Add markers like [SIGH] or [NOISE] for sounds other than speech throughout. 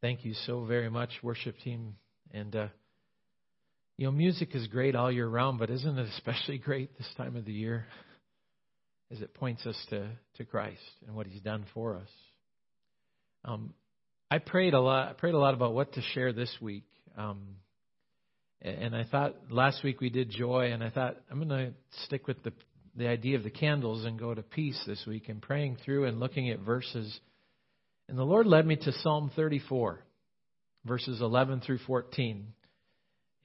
Thank you so very much, worship team. And, uh, you know, music is great all year round, but isn't it especially [LAUGHS] great this time of the year as it points us to, to Christ and what He's done for us? Um, I prayed a lot. I prayed a lot about what to share this week, um, and I thought last week we did joy, and I thought I'm going to stick with the the idea of the candles and go to peace this week and praying through and looking at verses and the Lord led me to Psalm 34, verses 11 through 14.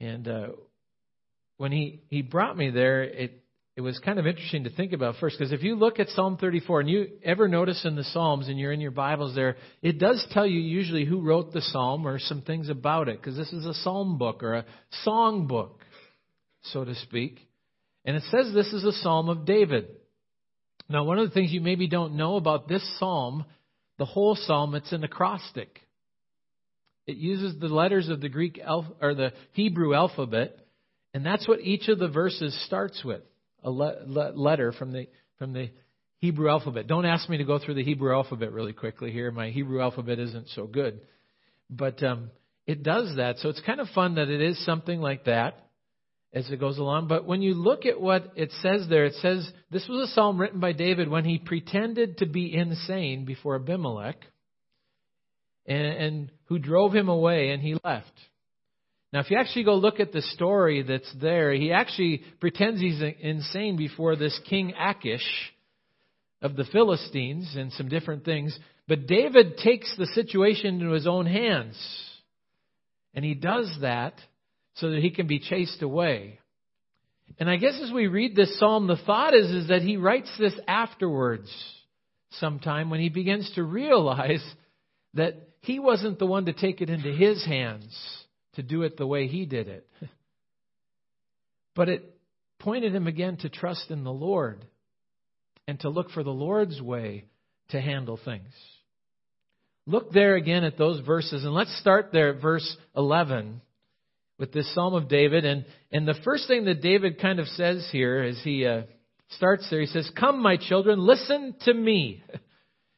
And uh, when he, he brought me there, it, it was kind of interesting to think about first, because if you look at Psalm 34, and you ever notice in the Psalms, and you're in your Bibles there, it does tell you usually who wrote the Psalm or some things about it, because this is a Psalm book or a song book, so to speak. And it says this is a Psalm of David. Now, one of the things you maybe don't know about this Psalm the whole psalm, it's an acrostic. It uses the letters of the Greek or the Hebrew alphabet, and that's what each of the verses starts with a le- le- letter from the from the Hebrew alphabet. Don't ask me to go through the Hebrew alphabet really quickly here. My Hebrew alphabet isn't so good, but um, it does that. So it's kind of fun that it is something like that as it goes along. But when you look at what it says there, it says this was a psalm written by David when he pretended to be insane before Abimelech and, and who drove him away and he left. Now, if you actually go look at the story that's there, he actually pretends he's insane before this King Achish of the Philistines and some different things. But David takes the situation into his own hands. And he does that so that he can be chased away. And I guess as we read this psalm, the thought is, is that he writes this afterwards sometime when he begins to realize [LAUGHS] that he wasn't the one to take it into his hands to do it the way he did it. [LAUGHS] But it pointed him again to trust in the Lord and to look for the Lord's way to handle things. Look there again at those verses, and let's start there at verse 11 with this Psalm of David. And, and the first thing that David kind of says here as he uh, starts there, he says, Come, my children, listen to me. [LAUGHS]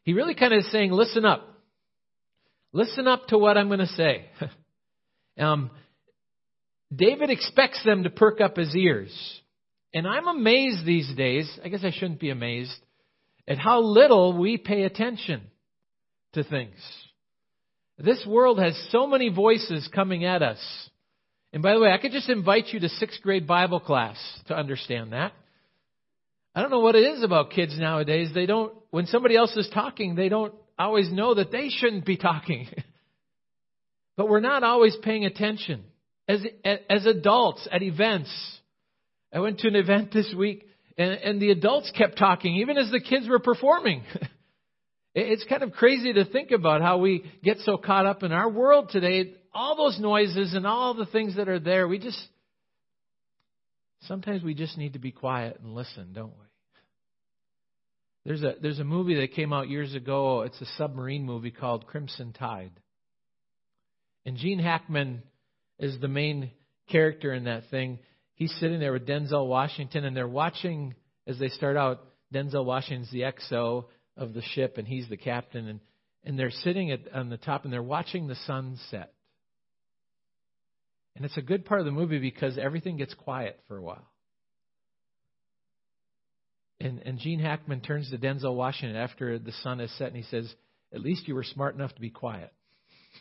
He really kind of is saying, Listen up. Listen up to what I'm going to say. [LAUGHS] um, David expects them to perk up his ears. And I'm amazed these days, I guess I shouldn't be amazed, at how little we pay attention to things. This world has so many voices coming at us. And by the way, I could just invite you to sixth grade Bible class to understand that. I don't know what it is about kids nowadays. They don't, when somebody else is talking, they don't always know that they shouldn't be talking. [LAUGHS] but we're not always paying attention. As, as adults at events, I went to an event this week and, and the adults kept talking even as the kids were performing. [LAUGHS] it's kind of crazy to think about how we get so caught up in our world today all those noises and all the things that are there, we just, sometimes we just need to be quiet and listen, don't we? There's a, there's a movie that came out years ago. It's a submarine movie called Crimson Tide. And Gene Hackman is the main character in that thing. He's sitting there with Denzel Washington, and they're watching as they start out. Denzel Washington's the XO of the ship, and he's the captain, and and they're sitting at, on the top, and they're watching the sunset. And it's a good part of the movie because everything gets quiet for a while. And, and Gene Hackman turns to Denzel Washington after the sun has set and he says, At least you were smart enough to be quiet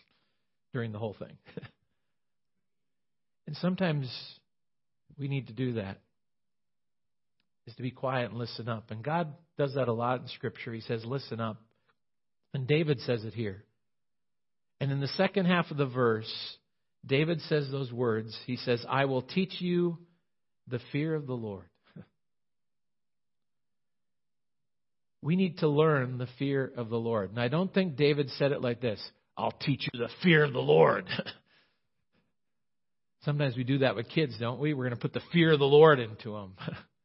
[LAUGHS] during the whole thing. [LAUGHS] and sometimes we need to do that, is to be quiet and listen up. And God does that a lot in Scripture. He says, Listen up. And David says it here. And in the second half of the verse, David says those words. He says, I will teach you the fear of the Lord. [LAUGHS] we need to learn the fear of the Lord. And I don't think David said it like this I'll teach you the fear of the Lord. [LAUGHS] Sometimes we do that with kids, don't we? We're going to put the fear of the Lord into them. [LAUGHS]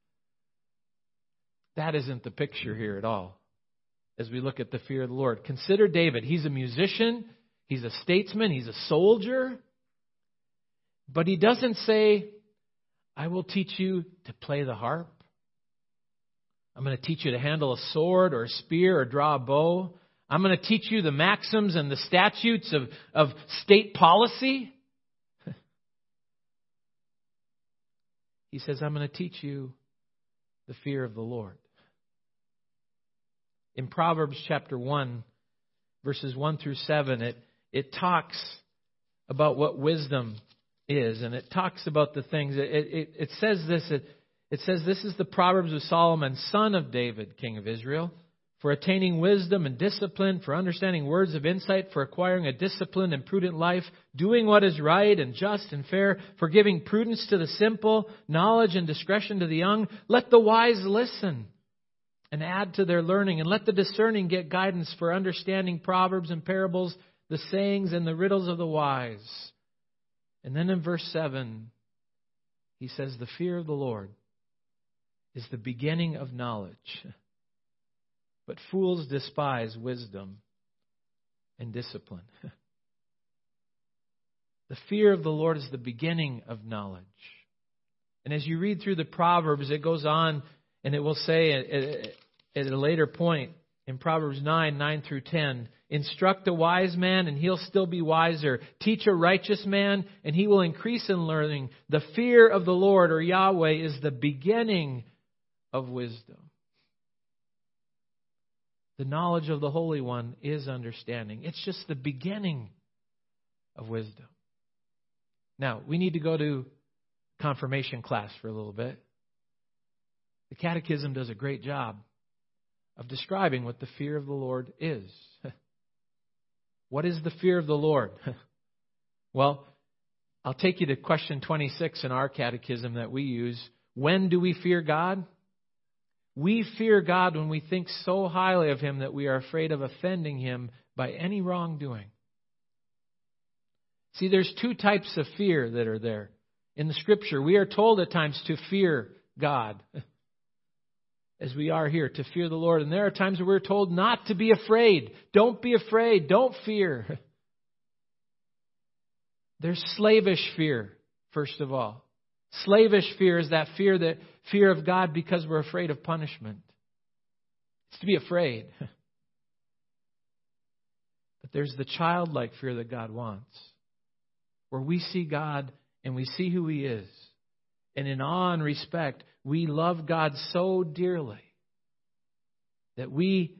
that isn't the picture here at all as we look at the fear of the Lord. Consider David. He's a musician, he's a statesman, he's a soldier. But he doesn't say, I will teach you to play the harp. I'm going to teach you to handle a sword or a spear or draw a bow. I'm going to teach you the maxims and the statutes of, of state policy. [LAUGHS] he says, I'm going to teach you the fear of the Lord. In Proverbs chapter 1, verses 1 through 7, it, it talks about what wisdom is, and it talks about the things. It, it, it says this. It, it says this is the Proverbs of Solomon, son of David, king of Israel, for attaining wisdom and discipline, for understanding words of insight, for acquiring a disciplined and prudent life, doing what is right and just and fair, for giving prudence to the simple, knowledge and discretion to the young. Let the wise listen and add to their learning, and let the discerning get guidance for understanding proverbs and parables, the sayings and the riddles of the wise. And then in verse 7, he says, The fear of the Lord is the beginning of knowledge. But fools despise wisdom and discipline. [LAUGHS] the fear of the Lord is the beginning of knowledge. And as you read through the Proverbs, it goes on and it will say at, a later point in Proverbs 9, 9 through 10, instruct a wise man and he'll still be wiser. Teach a righteous man and he will increase in learning. The fear of the Lord or Yahweh is the beginning of wisdom. The knowledge of the Holy One is understanding. It's just the beginning of wisdom. Now, we need to go to confirmation class for a little bit. The Catechism does a great job of describing what the fear of the Lord is. [LAUGHS] what is the fear of the Lord? [LAUGHS] well, I'll take you to question 26 in our catechism that we use. When do we fear God? We fear God when we think so highly of Him that we are afraid of offending Him by any wrongdoing. See, there's two types of fear that are there. In the Scripture, we are told at times to fear God, [LAUGHS] as we are here, to fear the Lord. And there are times where we're told not to be afraid. Don't be afraid. Don't fear. [LAUGHS] There's slavish fear, first of all. Slavish fear is that fear that fear of God because we're afraid of punishment. It's to be afraid. [LAUGHS] But there's the childlike fear that God wants, where we see God and we see who He is. And in awe and respect, we love God so dearly that we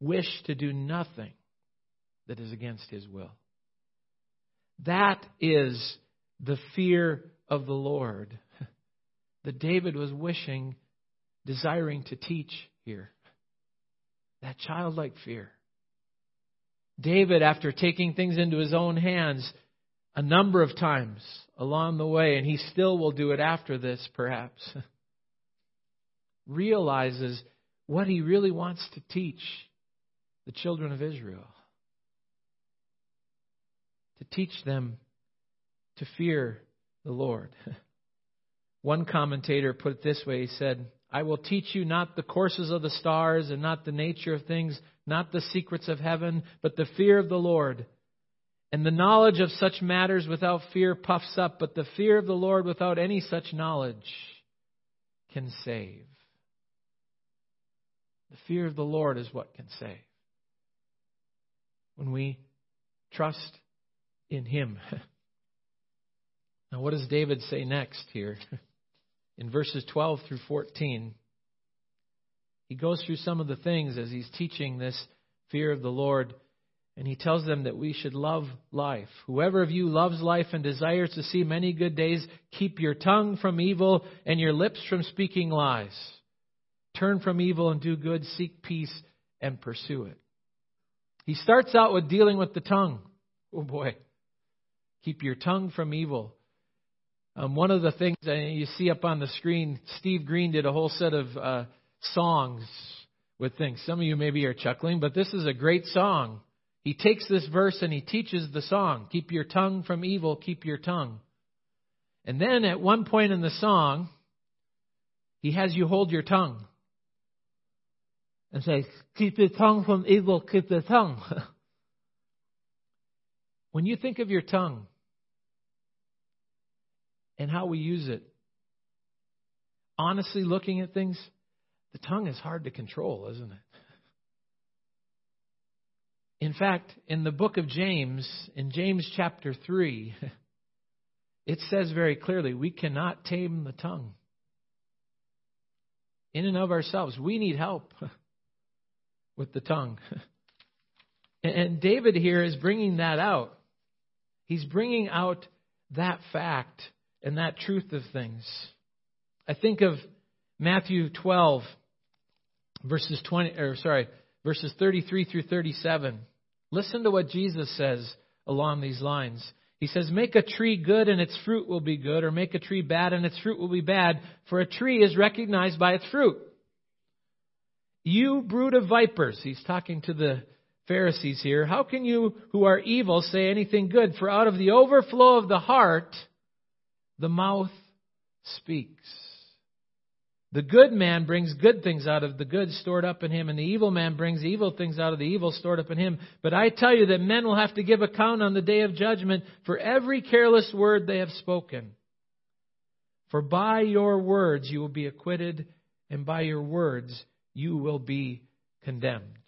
wish to do nothing that is against His will. That is the fear of the Lord [LAUGHS] that David was wishing, desiring to teach here. That childlike fear. David, after taking things into his own hands a number of times along the way, and he still will do it after this, perhaps, [LAUGHS] realizes what he really wants to teach the children of Israel. To teach them to fear the Lord. [LAUGHS] One commentator put it this way he said, I will teach you not the courses of the stars and not the nature of things, not the secrets of heaven, but the fear of the Lord. And the knowledge of such matters without fear puffs up, but the fear of the Lord without any such knowledge can save. The fear of the Lord is what can save. When we trust in Him. [LAUGHS] Now, what does David say next here? [LAUGHS] In verses 12 through 14, he goes through some of the things as he's teaching this fear of the Lord, and he tells them that we should love life. Whoever of you loves life and desires to see many good days, keep your tongue from evil and your lips from speaking lies. Turn from evil and do good, seek peace and pursue it. He starts out with dealing with the tongue. Oh boy. Keep your tongue from evil um, one of the things that you see up on the screen, Steve Green did a whole set of uh, songs with things. Some of you maybe are chuckling, but this is a great song. He takes this verse and he teaches the song Keep your tongue from evil, keep your tongue. And then at one point in the song, he has you hold your tongue and say, Keep your tongue from evil, keep your tongue. [LAUGHS] when you think of your tongue, and how we use it. Honestly, looking at things, the tongue is hard to control, isn't it? In fact, in the book of James, in James chapter 3, [LAUGHS] it says very clearly we cannot tame the tongue. In and of ourselves, we need help [LAUGHS] with the tongue. [LAUGHS] And David here is bringing that out. He's bringing out that fact and that truth of things. I think of Matthew 12, verses 20, or sorry, verses 33 through 37. Listen to what Jesus says along these lines. He says, Make a tree good and its fruit will be good, or make a tree bad and its fruit will be bad, for a tree is recognized by its fruit. You brood of vipers, he's talking to the Pharisees here, how can you who are evil say anything good? For out of the overflow of the heart, the mouth speaks. The good man brings good things out of the good stored up in him, and the evil man brings evil things out of the evil stored up in him. But I tell you that men will have to give account on the day of judgment for every careless word they have spoken. For by your words you will be acquitted, and by your words you will be condemned.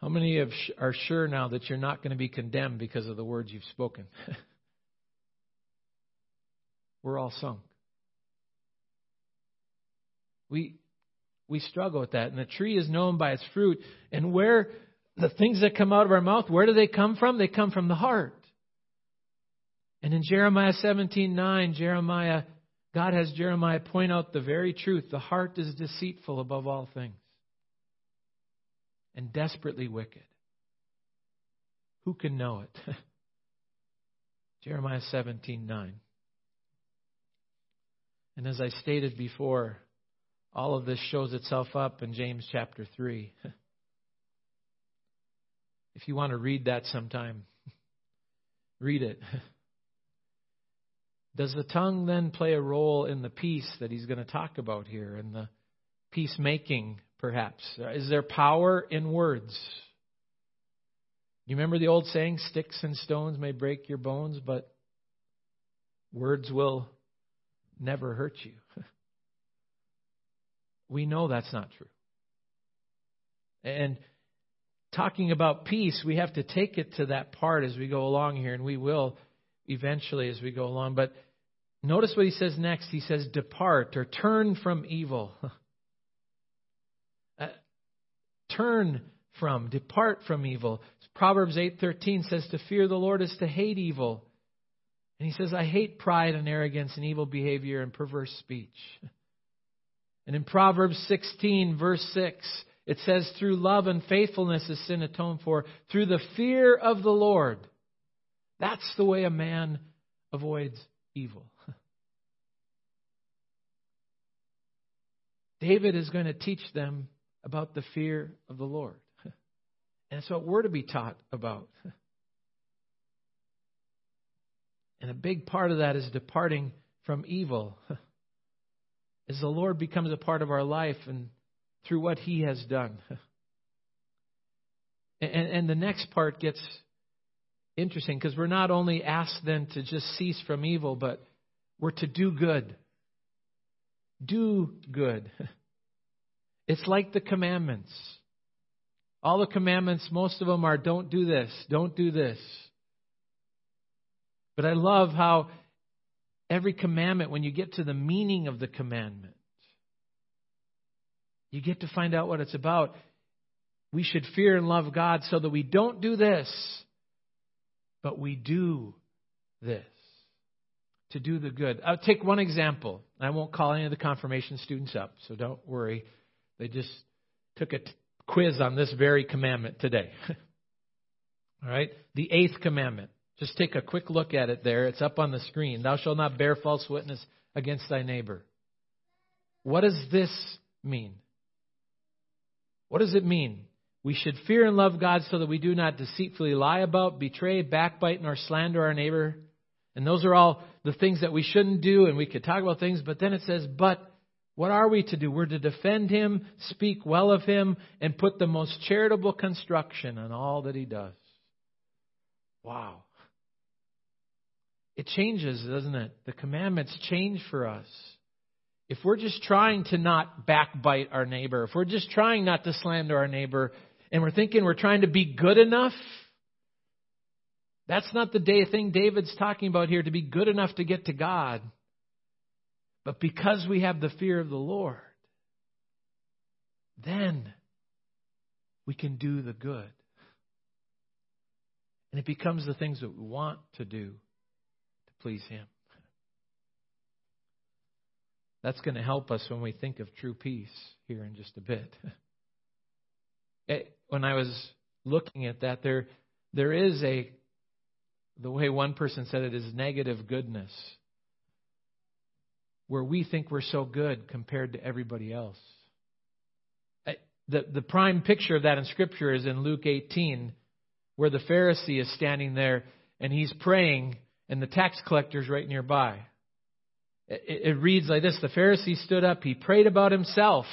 How many of are sure now that you're not going to be condemned because of the words you've spoken? [LAUGHS] We're all sunk. We we struggle with that. And the tree is known by its fruit. And where the things that come out of our mouth, where do they come from? They come from the heart. And in Jeremiah 17:9, Jeremiah God has Jeremiah point out the very truth. The heart is deceitful above all things and desperately wicked. Who can know it? [LAUGHS] Jeremiah 17:9. And as I stated before, all of this shows itself up in James chapter 3. [LAUGHS] If you want to read that sometime, [LAUGHS] read it. [LAUGHS] Does the tongue then play a role in the peace that he's going to talk about here, in the peacemaking, perhaps? Is there power in words? You remember the old saying, sticks and stones may break your bones, but words will never hurt you. We know that's not true. And talking about peace, we have to take it to that part as we go along here, and we will eventually as we go along. But notice what he says next. He says, Depart or turn from evil. [LAUGHS] uh, turn from, depart from evil. Proverbs 8:13 says to fear the Lord is to hate evil. And he says I hate pride and arrogance and evil behavior and perverse speech. [LAUGHS] And in Proverbs 16, verse 6, it says, Through love and faithfulness is sin atoned for, through the fear of the Lord. That's the way a man avoids evil. [LAUGHS] David is going to teach them about the fear of the Lord. [LAUGHS] And it's what we're to be taught about. [LAUGHS] And a big part of that is departing from evil. As the Lord becomes a part of our life and through what He has done. [LAUGHS] And, and the next part gets interesting because we're not only asked then to just cease from evil, but we're to do good. Do good. [LAUGHS] It's like the commandments. All the commandments, most of them are don't do this, don't do this. But I love how every commandment, when you get to the meaning of the commandment, you get to find out what it's about. We should fear and love God so that we don't do this, but we do this. To do the good. I'll take one example. I won't call any of the confirmation students up, so don't worry. They just took a t- quiz on this very commandment today. [LAUGHS] All right? The eighth commandment. Just take a quick look at it there. It's up on the screen. Thou shalt not bear false witness against thy neighbor. What does this mean? What does it mean? We should fear and love God so that we do not deceitfully lie about, betray, backbite, nor slander our neighbor. And those are all the things that we shouldn't do, and we could talk about things, but then it says, but what are we to do? We're to defend him, speak well of him, and put the most charitable construction on all that he does. Wow. It changes, doesn't it? The commandments change for us. If we're just trying to not backbite our neighbor, if we're just trying not to slander our neighbor, and we're thinking we're trying to be good enough, that's not the day thing David's talking about here to be good enough to get to God. But because we have the fear of the Lord, then we can do the good. And it becomes the things that we want to do please Him. That's going to help us when we think of true peace here in just a bit. [LAUGHS] when I was looking at that, there there is a the way one person said it is negative goodness, where we think we're so good compared to everybody else. The, the prime picture of that in Scripture is in Luke 18, where the Pharisee is standing there and he's praying, and the tax collector's right nearby. It, it reads like this The Pharisee stood up, he prayed about himself.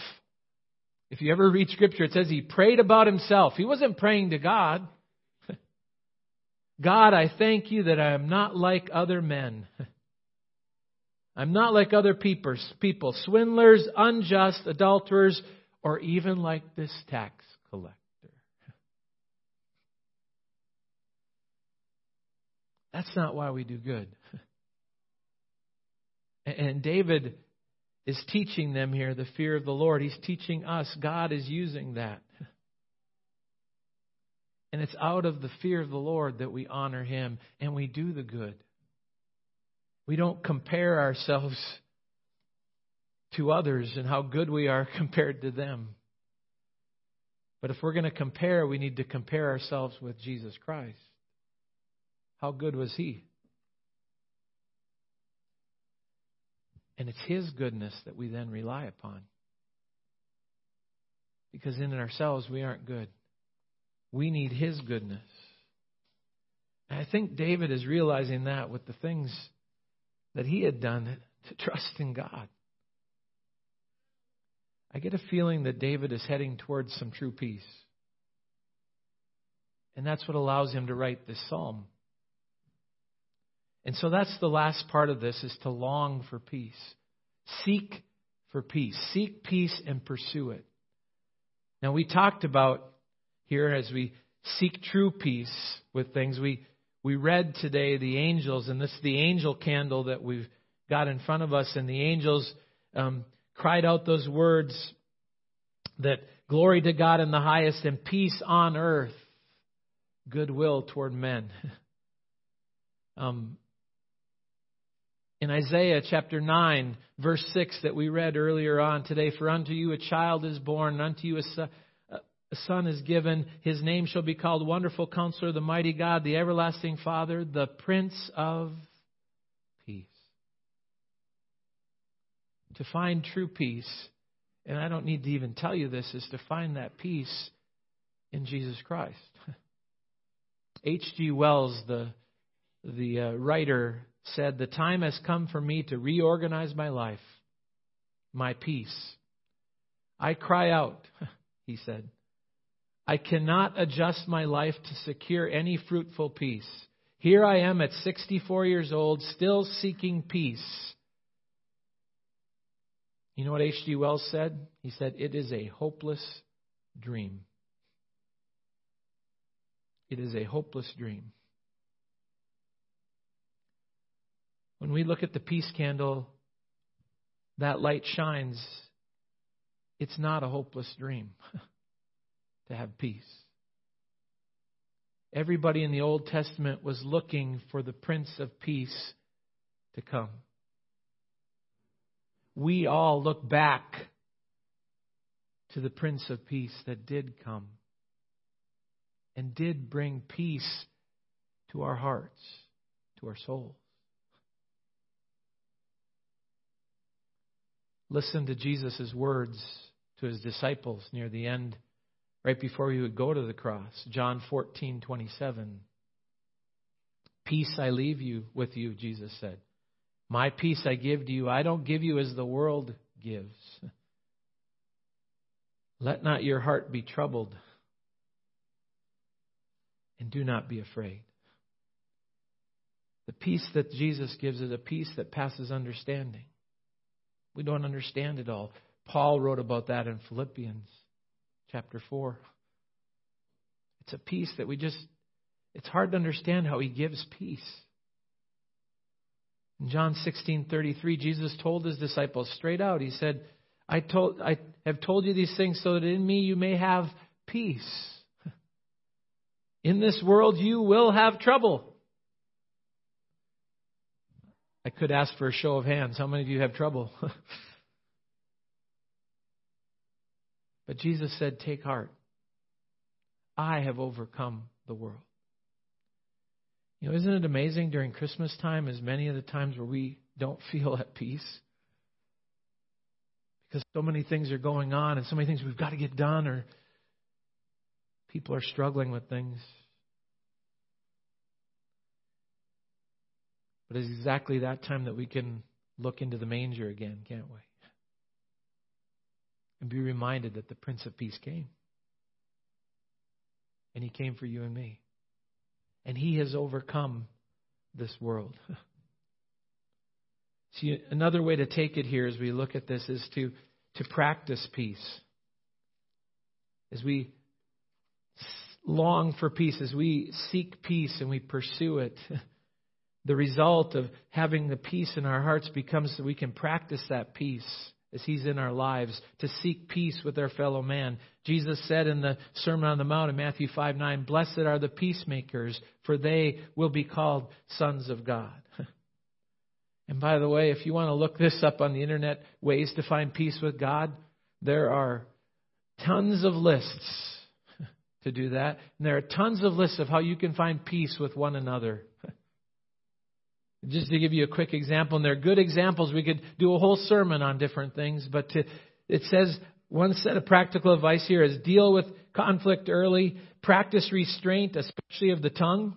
If you ever read Scripture, it says he prayed about himself. He wasn't praying to God. [LAUGHS] God, I thank you that I am not like other men. [LAUGHS] I'm not like other people, people, swindlers, unjust, adulterers, or even like this tax collector. That's not why we do good. [LAUGHS] And David is teaching them here the fear of the Lord. He's teaching us. God is using that. [LAUGHS] And it's out of the fear of the Lord that we honor Him and we do the good. We don't compare ourselves to others and how good we are [LAUGHS] compared to them. But if we're going to compare, we need to compare ourselves with Jesus Christ. How good was He? And it's His goodness that we then rely upon. Because in ourselves, we aren't good. We need His goodness. And I think David is realizing that with the things that he had done to trust in God. I get a feeling that David is heading towards some true peace. And that's what allows him to write this psalm. And so that's the last part of this is to long for peace. Seek for peace. Seek peace and pursue it. Now we talked about here as we seek true peace with things, we we read today the angels, and this is the angel candle that we've got in front of us, and the angels um, cried out those words that glory to God in the highest and peace on earth, goodwill toward men. [LAUGHS] um, in Isaiah chapter 9, verse 6 that we read earlier on today, for unto you a child is born, and unto you a son, a son is given. His name shall be called Wonderful Counselor, the Mighty God, the Everlasting Father, the Prince of Peace. To find true peace, and I don't need to even tell you this, is to find that peace in Jesus Christ. [LAUGHS] H.G. Wells, the, the uh, writer, said, The time has come for me to reorganize my life, my peace. I cry out, [LAUGHS] he said. I cannot adjust my life to secure any fruitful peace. Here I am at 64 years old, still seeking peace. You know what H.G. Wells said? He said, It is a hopeless dream. It is a hopeless dream. When we look at the peace candle, that light shines. It's not a hopeless dream. [LAUGHS] to have peace. Everybody in the Old Testament was looking for the Prince of Peace to come. We all look back to the Prince of Peace that did come and did bring peace to our hearts, to our souls. Listen to Jesus' words to his disciples near the end right before he would go to the cross. John 14, 27. Peace I leave you with you, Jesus said. My peace I give to you. I don't give you as the world gives. Let not your heart be troubled, and do not be afraid. The peace that Jesus gives is a peace that passes understanding. We don't understand it all. Paul wrote about that in Philippians chapter 4. It's a peace that we just, it's hard to understand how he gives peace. In John 16:33, Jesus told his disciples straight out. He said, "I told I have told you these things so that in me you may have peace. In this world you will have trouble." I could ask for a show of hands. How many of you have trouble? [LAUGHS] but Jesus said, "Take heart. I have overcome the world." You know, isn't it amazing during Christmas time, as many of the times where we don't [LAUGHS] feel at peace? Because so many things are going on and so many things we've got to get done, or people are struggling with things. But it's exactly that time that we can look into the manger again, can't we? And be reminded that the Prince of Peace came. And he came for you and me and he has overcome this world. [LAUGHS] See, another way to take it here as we look at this is to, to practice peace. As we long for peace, as we seek peace and we pursue it, [LAUGHS] the result of having the peace in our hearts becomes that we can practice that peace as He's in our lives, to seek peace with our fellow man. Jesus said in the Sermon on the Mount in Matthew 5 9, Blessed are the peacemakers, for they will be called sons of God. [LAUGHS] and by the way, if you want to look this up on the internet, ways to find peace with God, there are tons of lists [LAUGHS] to do that. And there are tons of lists of how you can find peace with one another. Just to give you a quick example, and they're good examples. We could do a whole sermon on different things, but to, it says one set of practical advice here is deal with conflict early, practice restraint, especially of the tongue.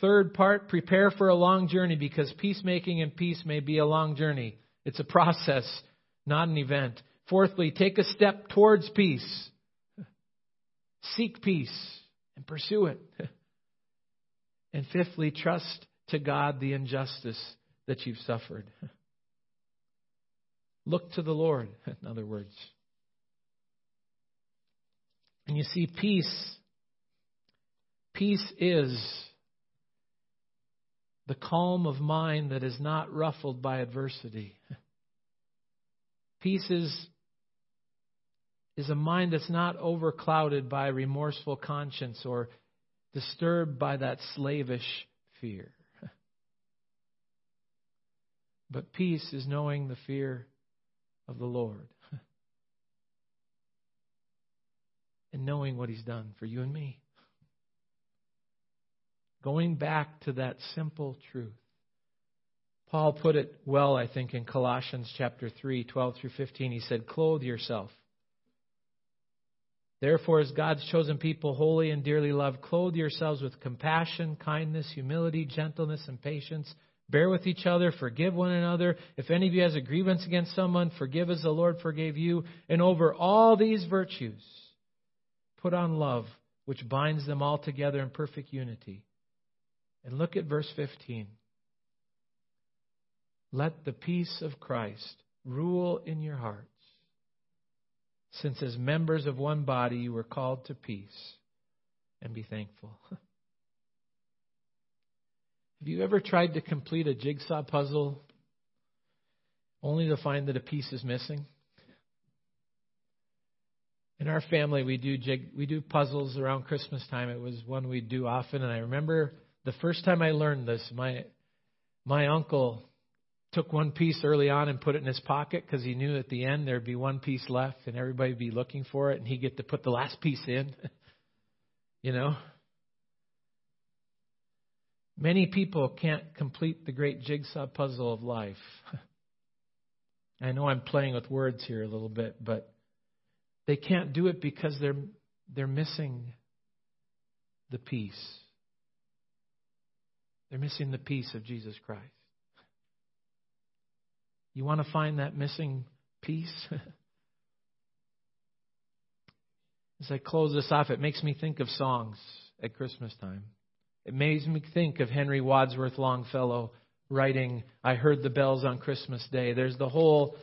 Third part, prepare for a long journey because peacemaking and peace may be a long journey. It's a process, not an event. Fourthly, take a step towards peace. Seek peace and pursue it. [LAUGHS] And fifthly, trust to God the injustice that you've suffered. [LAUGHS] Look to the Lord, [LAUGHS] in other words. And you see, peace, peace is the calm of mind that is not ruffled by adversity. [LAUGHS] Peace is, is a mind that's not overclouded by remorseful conscience or disturbed by that slavish fear. But peace is knowing the fear of the Lord [LAUGHS] and knowing what He's done for you and me. Going back to that simple truth. Paul put it well, I think, in Colossians chapter 3, 12 through 15. He said, Clothe yourself. Therefore, as God's chosen people, holy and dearly loved, clothe yourselves with compassion, kindness, humility, gentleness, and patience Bear with each other, forgive one another. If any of you has a grievance against someone, forgive as the Lord forgave you. And over all these virtues, put on love, which binds them all together in perfect unity. And look at verse 15. Let the peace of Christ rule in your hearts, since as members of one body you were called to peace, and be thankful. [LAUGHS] Have you ever tried to complete a jigsaw puzzle only to find that a piece is missing? In our family, we do jig, we do puzzles around Christmas time. It was one we do often, and I remember the first time I learned this, my my uncle took one piece early on and put it in his pocket because he knew at the end there'd be one piece left and everybody'd be looking for it, and he'd get to put the last piece in. [LAUGHS] you know, Many people can't complete the great jigsaw puzzle of life. [LAUGHS] I know I'm playing with words here a little bit, but they can't do it because they're they're missing the peace. They're missing the peace of Jesus Christ. You want to find that missing piece? [LAUGHS] As I close this off, it makes me think of songs at Christmas time. It makes me think of Henry Wadsworth Longfellow writing, I Heard the Bells on Christmas Day. There's the whole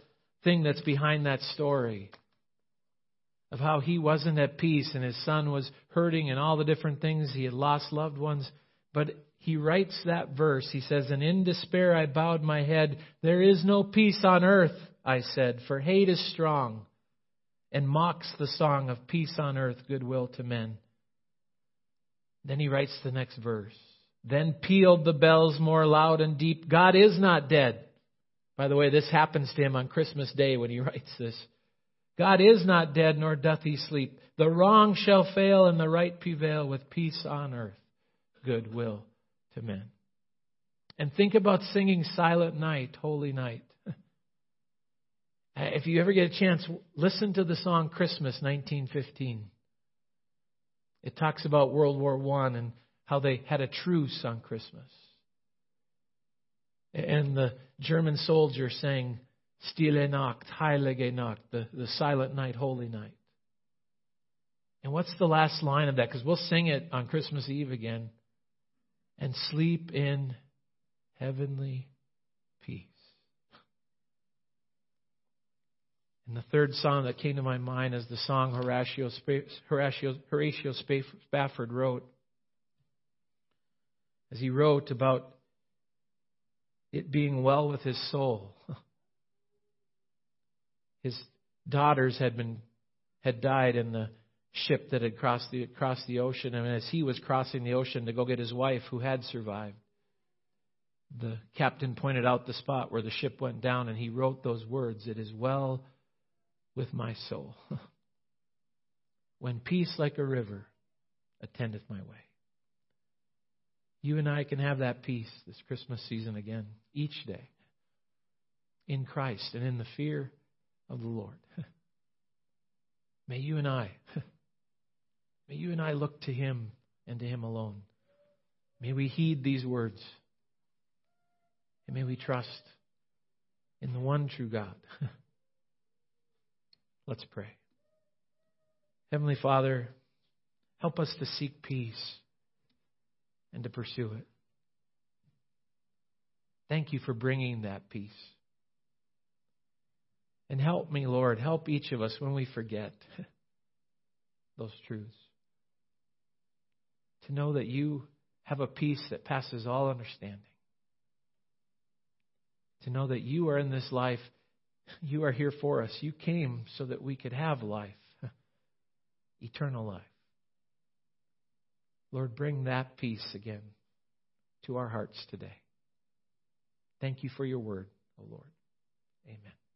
thing that's behind that story of how he wasn't at peace and his son was hurting and all the different things. He had lost loved ones. But he writes that verse. He says, And in despair I bowed my head. There is no peace on earth, I said, for hate is strong and mocks the song of peace on earth, goodwill to men. Then he writes the next verse. Then pealed the bells more loud and deep. God is not dead. By the way, this happens to him on Christmas Day when he [LAUGHS] writes this. God is not dead, nor doth he sleep. The wrong shall fail, and the right prevail with peace on earth, goodwill to men. And think about singing Silent Night, Holy Night. [LAUGHS] if you ever get a chance, listen to the song Christmas 1915. It talks about World War I and how they had a truce on Christmas. And the German soldier sang Stille Nacht, Heilige Nacht, the, the silent night, holy night. And what's the last line of that? Because we'll sing it on Christmas Eve again. And sleep in heavenly peace. And the third song that came to my mind is the song Horatio, Horatio, Horatio Spafford wrote. As he wrote about it being well with his soul. [LAUGHS] His daughters had been had died in the ship that had crossed the crossed the ocean, and as he was crossing the ocean to go get his wife, who had survived, the captain pointed out the spot where the ship went down, and he wrote those words: "It is well with my soul, [LAUGHS] when peace like a river attendeth my way." You and I can have that peace this Christmas season again, each day, in Christ and in the fear of the Lord. [LAUGHS] May you and I, [LAUGHS] may you and I look to Him and to Him alone. May we heed these words. And may we trust in the one true God. Let's pray. Heavenly Father, help us to seek peace and to pursue it. Thank you for bringing that peace. And help me, Lord, help each of us when we forget [LAUGHS] those truths. To know that you have a peace that passes all understanding. To know that you are in this life, you are here for us. You came so that we could have life, [LAUGHS] eternal life. Lord, bring that peace again to our hearts today. Thank you for your word, O oh Lord. Amen.